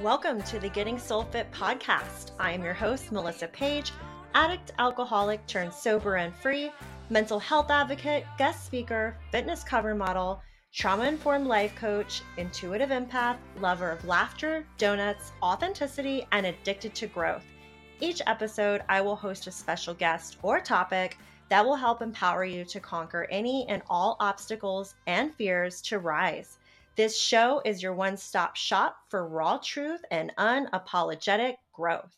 Welcome to the Getting Soul Fit podcast. I am your host, Melissa Paige, addict, alcoholic, turned sober and free, mental health advocate, guest speaker, fitness cover model, trauma informed life coach, intuitive empath, lover of laughter, donuts, authenticity, and addicted to growth. Each episode, I will host a special guest or topic that will help empower you to conquer any and all obstacles and fears to rise. This show is your one stop shop for raw truth and unapologetic growth.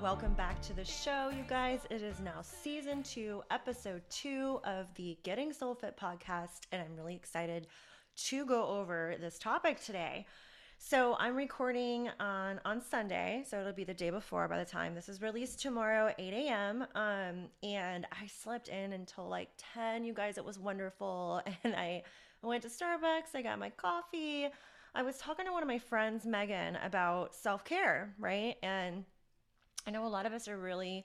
Welcome back to the show, you guys. It is now season two, episode two of the Getting Soul Fit podcast, and I'm really excited to go over this topic today. So I'm recording on on Sunday, so it'll be the day before by the time this is released tomorrow, 8 a.m. Um, and I slept in until like 10. You guys, it was wonderful. And I went to Starbucks. I got my coffee. I was talking to one of my friends, Megan, about self care, right? And I know a lot of us are really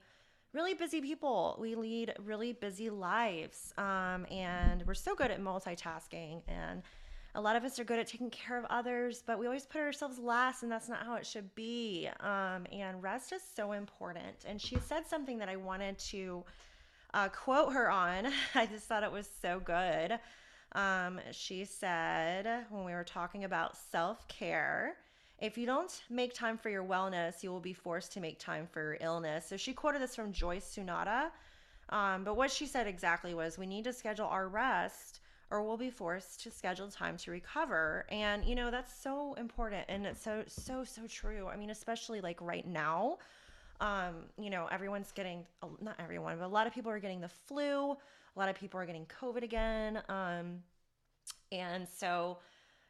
really busy people. We lead really busy lives. Um, and we're so good at multitasking and a lot of us are good at taking care of others, but we always put ourselves last, and that's not how it should be. Um, and rest is so important. And she said something that I wanted to uh, quote her on. I just thought it was so good. Um, she said, when we were talking about self care, if you don't make time for your wellness, you will be forced to make time for your illness. So she quoted this from Joyce Sunada. Um, but what she said exactly was we need to schedule our rest or we'll be forced to schedule time to recover. And, you know, that's so important. And it's so, so, so true. I mean, especially like right now, um, you know, everyone's getting, not everyone, but a lot of people are getting the flu. A lot of people are getting COVID again. Um, and so,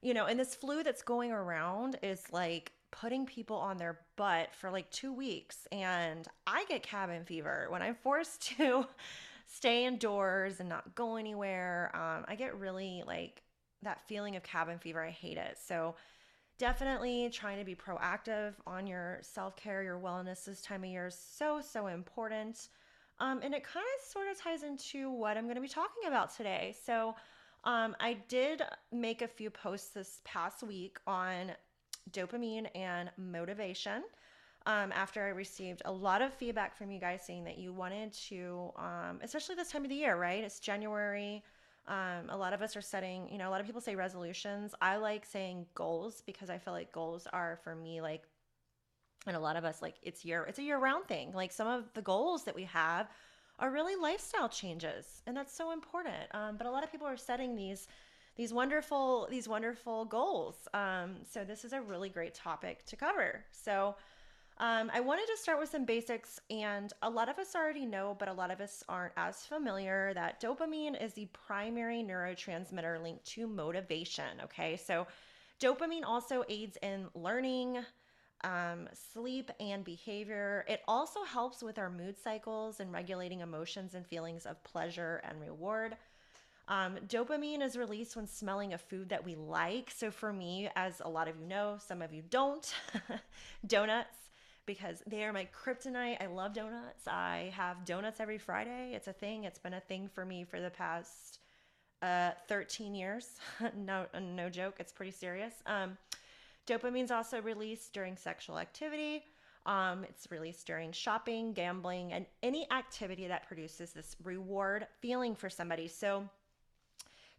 you know, and this flu that's going around is like putting people on their butt for like two weeks. And I get cabin fever when I'm forced to stay indoors and not go anywhere. Um, I get really like that feeling of cabin fever. I hate it. So, definitely trying to be proactive on your self care, your wellness this time of year is so, so important. Um, and it kind of sort of ties into what I'm going to be talking about today. So, um, I did make a few posts this past week on dopamine and motivation um, after I received a lot of feedback from you guys saying that you wanted to, um, especially this time of the year, right? It's January. Um, a lot of us are setting, you know, a lot of people say resolutions. I like saying goals because I feel like goals are for me like, and a lot of us like it's year, it's a year round thing. Like some of the goals that we have are really lifestyle changes, and that's so important. Um, but a lot of people are setting these these wonderful these wonderful goals. Um, so this is a really great topic to cover. So um, I wanted to start with some basics, and a lot of us already know, but a lot of us aren't as familiar that dopamine is the primary neurotransmitter linked to motivation. Okay, so dopamine also aids in learning, um, sleep, and behavior. It also helps with our mood cycles and regulating emotions and feelings of pleasure and reward. Um, dopamine is released when smelling a food that we like. So, for me, as a lot of you know, some of you don't, donuts because they are my kryptonite. I love donuts. I have donuts every Friday. It's a thing. It's been a thing for me for the past uh, 13 years. no, no joke. It's pretty serious. Um, dopamine's also released during sexual activity. Um, it's released during shopping, gambling, and any activity that produces this reward feeling for somebody. So,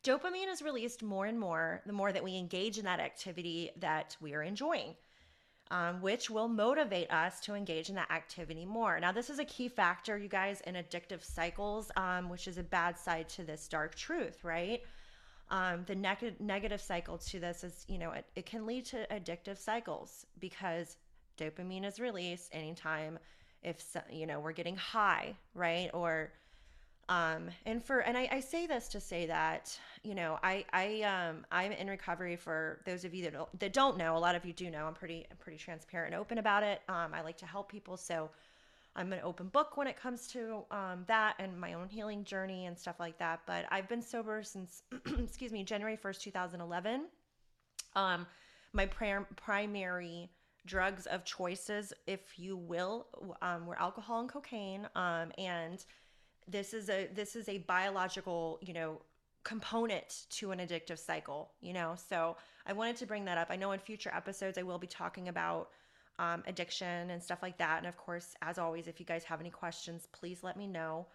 dopamine is released more and more the more that we engage in that activity that we are enjoying um, which will motivate us to engage in that activity more. Now, this is a key factor, you guys, in addictive cycles, um, which is a bad side to this dark truth, right? Um, the neg- negative cycle to this is, you know, it, it can lead to addictive cycles because dopamine is released anytime if, you know, we're getting high, right? Or um, and for and I, I, say this to say that you know I I um I'm in recovery for those of you that don't, that don't know. A lot of you do know. I'm pretty I'm pretty transparent and open about it. Um, I like to help people, so I'm an open book when it comes to um, that and my own healing journey and stuff like that. But I've been sober since excuse me January 1st 2011. Um, my pr- primary drugs of choices, if you will, um, were alcohol and cocaine. Um, and this is a this is a biological, you know, component to an addictive cycle, you know. So I wanted to bring that up. I know in future episodes I will be talking about um, addiction and stuff like that. And of course, as always, if you guys have any questions, please let me know.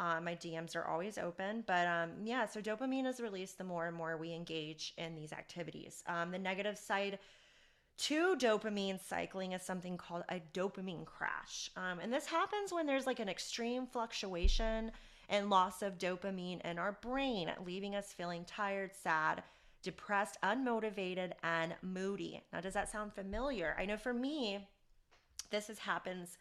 Uh, my DMs are always open. But um, yeah, so dopamine is released the more and more we engage in these activities. Um, the negative side to dopamine cycling is something called a dopamine crash. Um, and this happens when there's like an extreme fluctuation and loss of dopamine in our brain, leaving us feeling tired, sad, depressed, unmotivated, and moody. Now, does that sound familiar? I know for me, this has happens.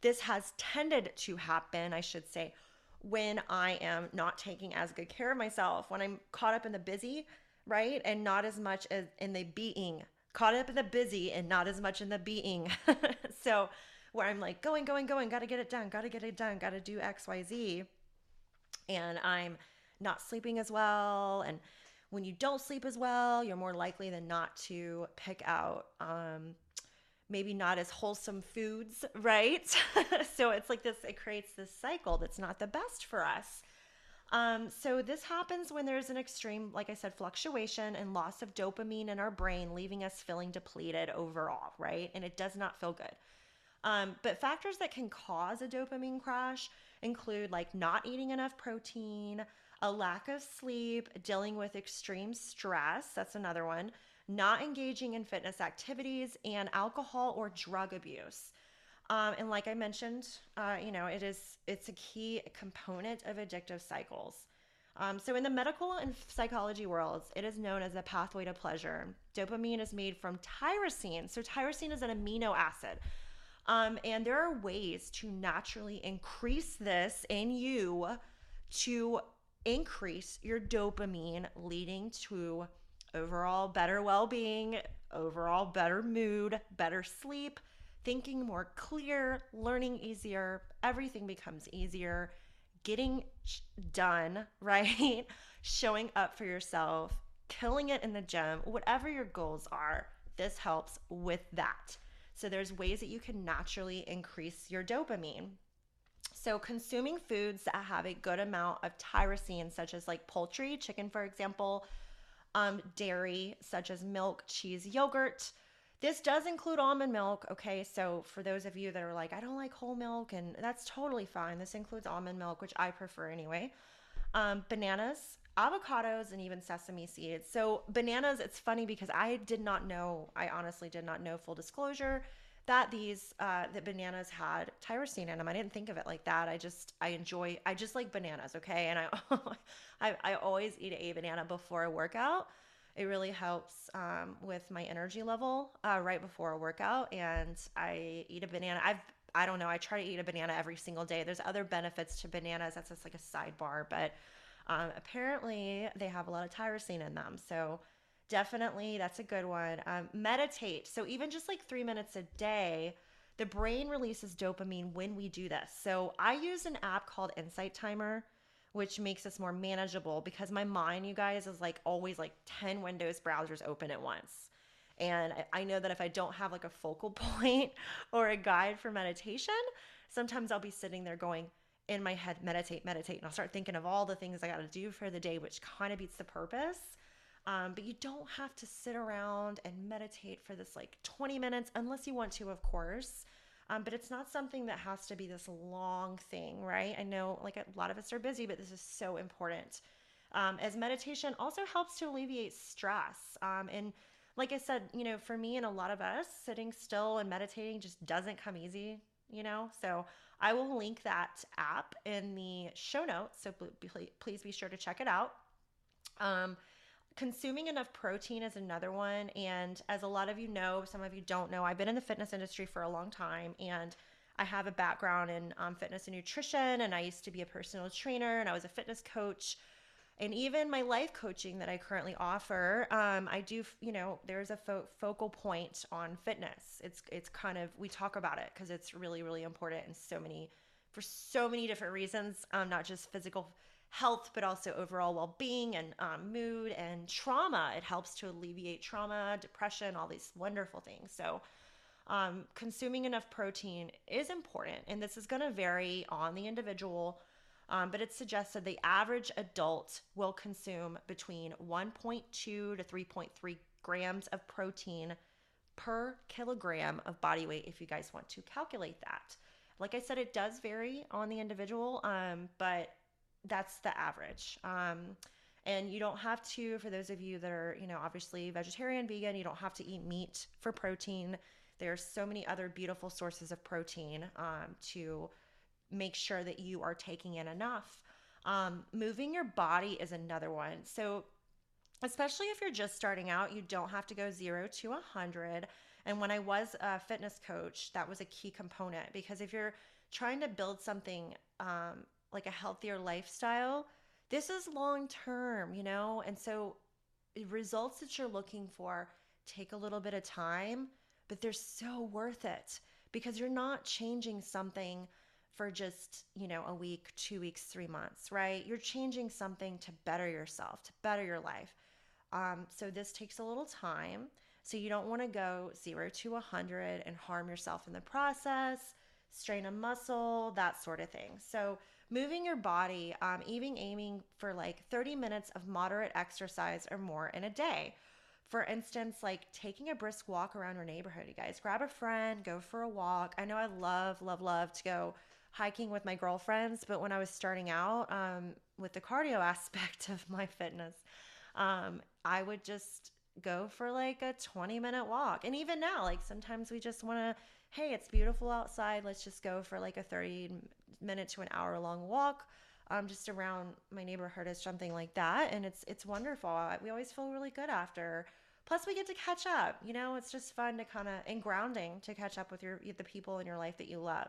This has tended to happen, I should say, when I am not taking as good care of myself, when I'm caught up in the busy, right? And not as much as in the being, caught up in the busy and not as much in the being. so, where I'm like going, going, going, got to get it done, got to get it done, got to do X, Y, Z. And I'm not sleeping as well. And when you don't sleep as well, you're more likely than not to pick out um, maybe not as wholesome foods, right? so it's like this, it creates this cycle that's not the best for us. Um, so this happens when there's an extreme, like I said, fluctuation and loss of dopamine in our brain, leaving us feeling depleted overall, right? And it does not feel good. Um, but factors that can cause a dopamine crash include like not eating enough protein, a lack of sleep, dealing with extreme stress. That's another one. Not engaging in fitness activities and alcohol or drug abuse. Um, and like I mentioned, uh, you know, it is it's a key component of addictive cycles. Um, so in the medical and psychology worlds, it is known as the pathway to pleasure. Dopamine is made from tyrosine. So tyrosine is an amino acid. Um, and there are ways to naturally increase this in you to increase your dopamine, leading to overall better well being, overall better mood, better sleep, thinking more clear, learning easier. Everything becomes easier. Getting done, right? Showing up for yourself, killing it in the gym, whatever your goals are, this helps with that. So, there's ways that you can naturally increase your dopamine. So, consuming foods that have a good amount of tyrosine, such as like poultry, chicken, for example, um, dairy, such as milk, cheese, yogurt. This does include almond milk. Okay, so for those of you that are like, I don't like whole milk, and that's totally fine. This includes almond milk, which I prefer anyway. Um, bananas, avocados, and even sesame seeds. So, bananas, it's funny because I did not know, I honestly did not know, full disclosure that these uh, that bananas had tyrosine in them. I didn't think of it like that. I just I enjoy I just like bananas, okay? And I I, I always eat a banana before a workout. It really helps um, with my energy level uh, right before a workout, and I eat a banana. I've I don't know. I try to eat a banana every single day. There's other benefits to bananas. That's just like a sidebar, but um, apparently they have a lot of tyrosine in them. So definitely that's a good one um, meditate so even just like three minutes a day the brain releases dopamine when we do this so i use an app called insight timer which makes this more manageable because my mind you guys is like always like 10 windows browsers open at once and i know that if i don't have like a focal point or a guide for meditation sometimes i'll be sitting there going in my head meditate meditate and i'll start thinking of all the things i got to do for the day which kind of beats the purpose um, but you don't have to sit around and meditate for this like 20 minutes unless you want to, of course. Um, but it's not something that has to be this long thing, right? I know like a lot of us are busy, but this is so important. Um, as meditation also helps to alleviate stress. Um, and like I said, you know, for me and a lot of us, sitting still and meditating just doesn't come easy, you know? So I will link that app in the show notes. So please be sure to check it out. Um, consuming enough protein is another one. And as a lot of you know, some of you don't know, I've been in the fitness industry for a long time and I have a background in um, fitness and nutrition. And I used to be a personal trainer and I was a fitness coach. And even my life coaching that I currently offer, um, I do, you know, there's a fo- focal point on fitness. It's, it's kind of, we talk about it because it's really, really important in so many, for so many different reasons, um, not just physical health, but also overall well being and um, mood and trauma. It helps to alleviate trauma, depression, all these wonderful things. So, um, consuming enough protein is important, and this is going to vary on the individual. Um, but it's suggested the average adult will consume between 1.2 to 3.3 grams of protein per kilogram of body weight if you guys want to calculate that. Like I said, it does vary on the individual, um, but that's the average. Um, and you don't have to, for those of you that are, you know, obviously vegetarian, vegan, you don't have to eat meat for protein. There's so many other beautiful sources of protein um, to make sure that you are taking in enough. Um, moving your body is another one. So, especially if you're just starting out, you don't have to go zero to 100. And when I was a fitness coach, that was a key component because if you're trying to build something um, like a healthier lifestyle, this is long term, you know? And so, results that you're looking for take a little bit of time, but they're so worth it because you're not changing something for just, you know, a week, two weeks, three months, right? You're changing something to better yourself, to better your life. Um, so this takes a little time. So you don't want to go zero to a 100 and harm yourself in the process, strain a muscle, that sort of thing. So moving your body, um, even aiming for like 30 minutes of moderate exercise or more in a day. For instance, like taking a brisk walk around your neighborhood, you guys grab a friend, go for a walk. I know I love, love, love to go hiking with my girlfriends, but when I was starting out um, with the cardio aspect of my fitness, um, I would just go for like a 20 minute walk. And even now, like sometimes we just want to, hey, it's beautiful outside. Let's just go for like a 30 minute to an hour long walk. Um, just around my neighborhood or something like that, and it's it's wonderful. We always feel really good after. Plus, we get to catch up. You know, it's just fun to kind of and grounding to catch up with your the people in your life that you love.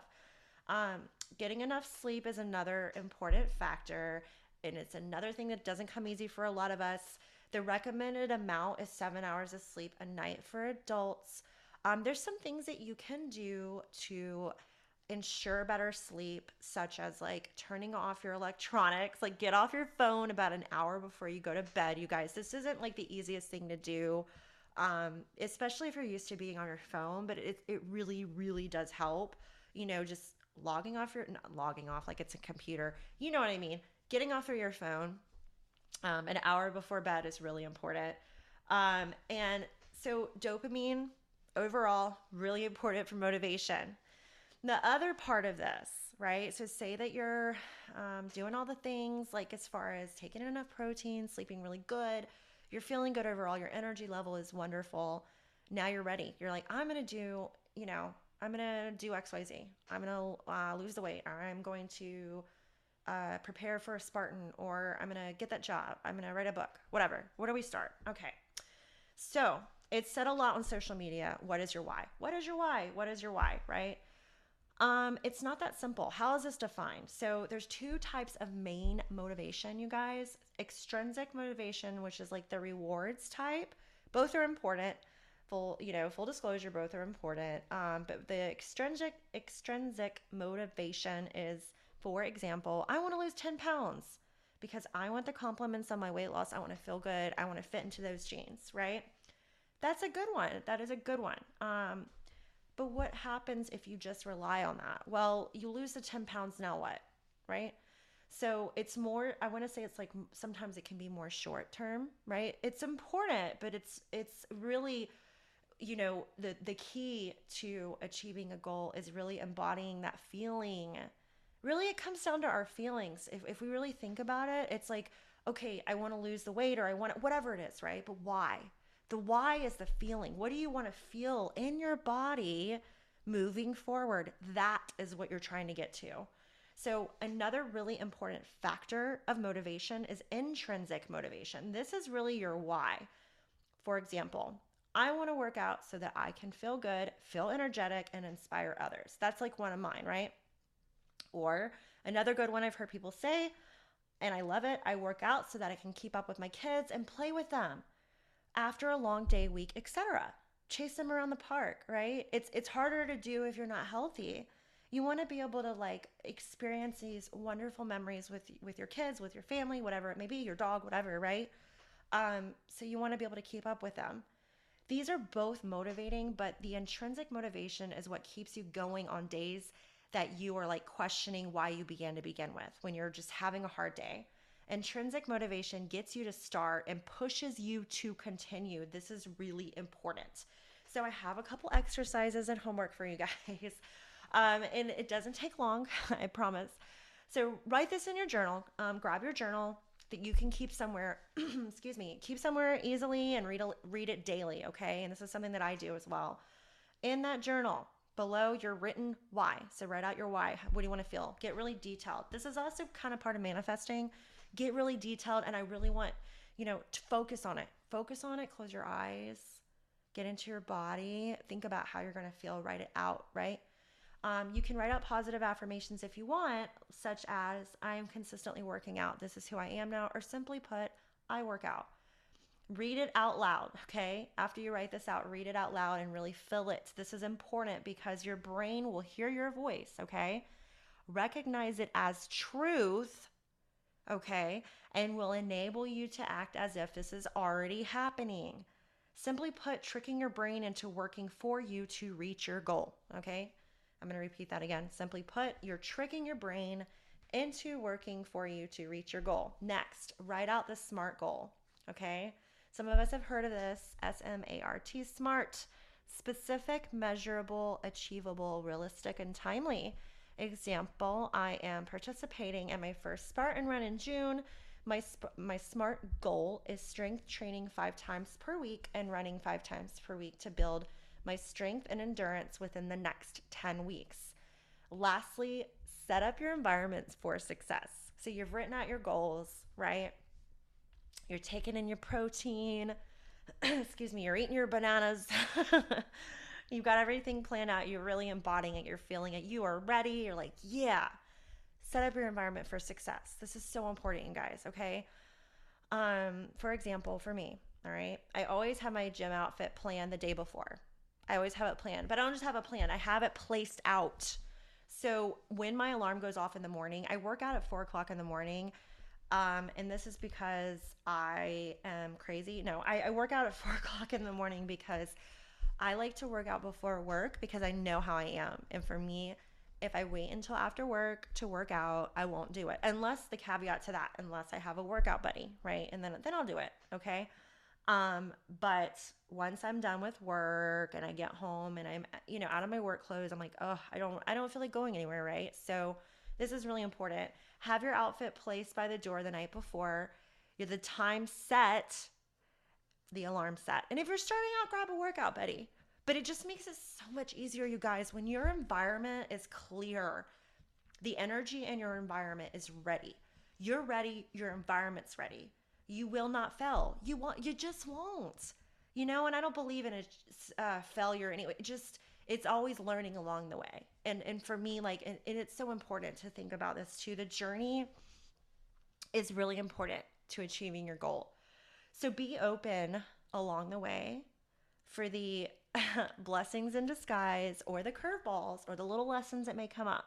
Um, getting enough sleep is another important factor, and it's another thing that doesn't come easy for a lot of us. The recommended amount is seven hours of sleep a night for adults. Um, there's some things that you can do to ensure better sleep, such as like turning off your electronics, like get off your phone about an hour before you go to bed. You guys, this isn't like the easiest thing to do, um, especially if you're used to being on your phone, but it, it really, really does help. You know, just logging off your not logging off like it's a computer. You know what I mean? Getting off of your phone um, an hour before bed is really important. Um, and so dopamine overall really important for motivation. The other part of this, right? So say that you're um, doing all the things like as far as taking enough protein, sleeping really good, you're feeling good overall, your energy level is wonderful. Now you're ready. You're like, I'm going to do, you know, I'm gonna do XYZ. I'm gonna uh, lose the weight, or I'm going to uh, prepare for a Spartan, or I'm gonna get that job. I'm gonna write a book, whatever. Where do we start? Okay. So it's said a lot on social media. What is your why? What is your why? What is your why? Right? Um, it's not that simple. How is this defined? So there's two types of main motivation, you guys. Extrinsic motivation, which is like the rewards type. Both are important full you know full disclosure both are important um, but the extrinsic extrinsic motivation is for example i want to lose 10 pounds because i want the compliments on my weight loss i want to feel good i want to fit into those jeans right that's a good one that is a good one um, but what happens if you just rely on that? Well you lose the 10 pounds now what? Right? So it's more I want to say it's like sometimes it can be more short term, right? It's important, but it's it's really you know the the key to achieving a goal is really embodying that feeling. Really it comes down to our feelings. If, if we really think about it it's like okay i want to lose the weight or i want whatever it is right? But why the why is the feeling. What do you want to feel in your body moving forward? That is what you're trying to get to. So another really important factor of motivation is intrinsic motivation. This is really your why. For example I want to work out so that I can feel good, feel energetic, and inspire others. That's like one of mine, right? Or another good one I've heard people say, and I love it I work out so that I can keep up with my kids and play with them after a long day, week, etc. Chase them around the park, right? It's it's harder to do if you're not healthy. You want to be able to like experience these wonderful memories with with your kids, with your family, whatever it may be, your dog, whatever, right? Um, so you want to be able to keep up with them. These are both motivating, but the intrinsic motivation is what keeps you going on days that you are like questioning why you began to begin with, when you're just having a hard day. Intrinsic motivation gets you to start and pushes you to continue. This is really important. So, I have a couple exercises and homework for you guys. Um, and it doesn't take long, I promise. So, write this in your journal. Um, grab your journal that you can keep somewhere, excuse me, keep somewhere easily and read, a, read it daily, okay? And this is something that I do as well. In that journal, below your written why. So write out your why. What do you want to feel? Get really detailed. This is also kind of part of manifesting. Get really detailed and I really want, you know, to focus on it. Focus on it, close your eyes, get into your body, think about how you're going to feel, write it out, right? Um, you can write out positive affirmations if you want, such as I am consistently working out. This is who I am now, or simply put, I work out. Read it out loud, okay? After you write this out, read it out loud and really fill it. This is important because your brain will hear your voice, okay? Recognize it as truth, okay? And will enable you to act as if this is already happening. Simply put, tricking your brain into working for you to reach your goal, okay? I'm to repeat that again. Simply put, you're tricking your brain into working for you to reach your goal. Next, write out the SMART goal, okay? Some of us have heard of this S M A R T, SMART specific, measurable, achievable, realistic, and timely. Example I am participating in my first Spartan run in June. My, sp- my SMART goal is strength training five times per week and running five times per week to build my strength and endurance within the next 10 weeks. Lastly, set up your environments for success. So you've written out your goals, right? You're taking in your protein. Excuse me, you're eating your bananas. You've got everything planned out. You're really embodying it. You're feeling it. You are ready. You're like, yeah. Set up your environment for success. This is so important, you guys, okay? Um, for example, for me, all right, I always have my gym outfit planned the day before. I always have it planned, but I don't just have a plan, I have it placed out. So when my alarm goes off in the morning, I work out at four o'clock in the morning. Um, and this is because I am crazy. No, I, I work out at four o'clock in the morning because I like to work out before work because I know how I am. And for me, if I wait until after work to work out, I won't do it. Unless the caveat to that, unless I have a workout buddy, right? And then then I'll do it. Okay. Um, but once I'm done with work and I get home and I'm you know out of my work clothes, I'm like, oh, I don't I don't feel like going anywhere, right? So this is really important. Have your outfit placed by the door the night before. You're the time set, the alarm set. And if you're starting out, grab a workout buddy. But it just makes it so much easier, you guys, when your environment is clear. The energy in your environment is ready. You're ready, your environment's ready you will not fail. You want you just won't. You know, and I don't believe in a uh, failure anyway. It just it's always learning along the way. And and for me like and, and it's so important to think about this too. The journey is really important to achieving your goal. So be open along the way for the blessings in disguise or the curveballs or the little lessons that may come up.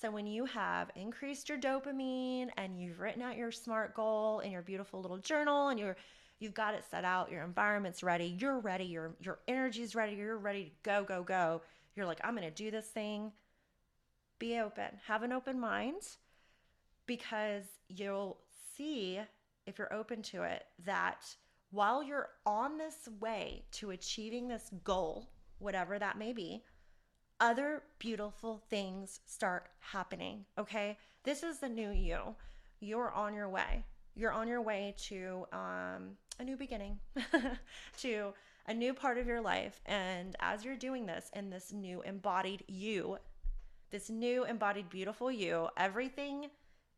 So when you have increased your dopamine and you've written out your smart goal in your beautiful little journal and you're you've got it set out, your environment's ready, you're ready, your your energy's ready, you're ready to go, go, go. You're like, I'm gonna do this thing. Be open. Have an open mind because you'll see if you're open to it that while you're on this way to achieving this goal, whatever that may be, other beautiful things start happening. Okay. This is the new you. You're on your way. You're on your way to um, a new beginning, to a new part of your life. And as you're doing this in this new embodied you, this new embodied beautiful you, everything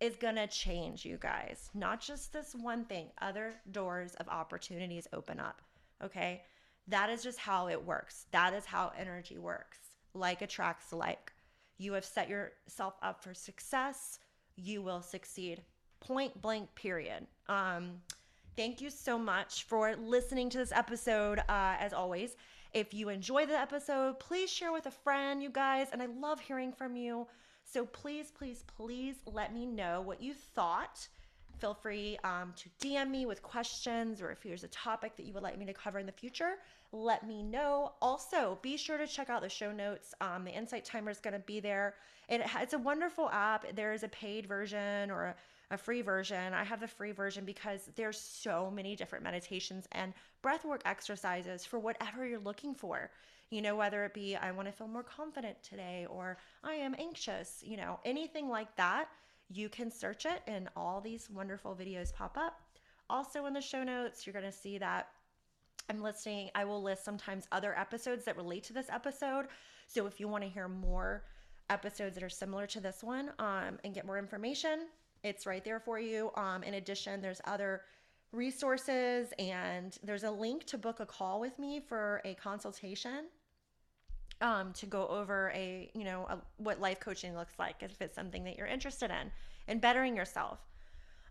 is going to change, you guys. Not just this one thing, other doors of opportunities open up. Okay. That is just how it works. That is how energy works like attracts like. You have set yourself up for success. You will succeed. Point blank, period. Um, thank you so much for listening to this episode. Uh, as always, if you enjoy the episode, please share with a friend, you guys. And I love hearing from you. So please, please, please let me know what you thought. feel free um, to DM me with questions or if there's a topic that you would like me to cover in the future, let me know. Also, be sure to check out the show notes. Um, the Insight Timer is going to be there. It, it's a wonderful app. There is a paid version or a, a free version. I have the free version because there's so many different meditations and breathwork exercises for whatever you're looking for. You know, whether it be I want to feel more confident today or I am anxious, you know, anything like that you can search it and all these wonderful videos pop up. Also, in the show notes, you're going to see that I'm listing, I will list sometimes other episodes that relate to this episode. So if you want to hear more episodes that are similar to this one um, and get more information, it's right there for you. Um, in addition, there's other resources and there's a link to book a call with me for a consultation um, to go over a you know a, what life coaching looks like if it's something that you're interested in and bettering yourself.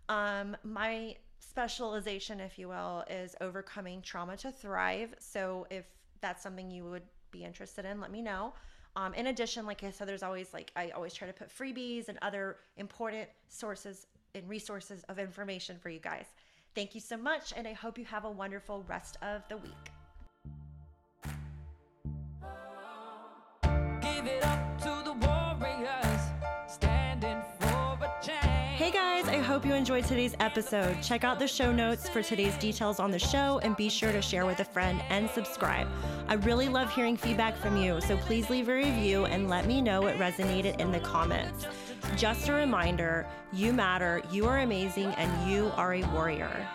Um, my specialization if you will is overcoming trauma to thrive. So if that's something you would be interested in let me know. Um, in addition like i said there's always like i always try to put freebies and other important sources and resources of information for you guys. Thank you so much and i hope you have a wonderful rest of the week Hey guys, I hope you enjoyed today's episode. Check out the show notes for today's details on the show and be sure to share with a friend and subscribe. I really love hearing feedback from you, so please leave a review and let me know what resonated in the comments. Just a reminder you matter, you are amazing, and you are a warrior.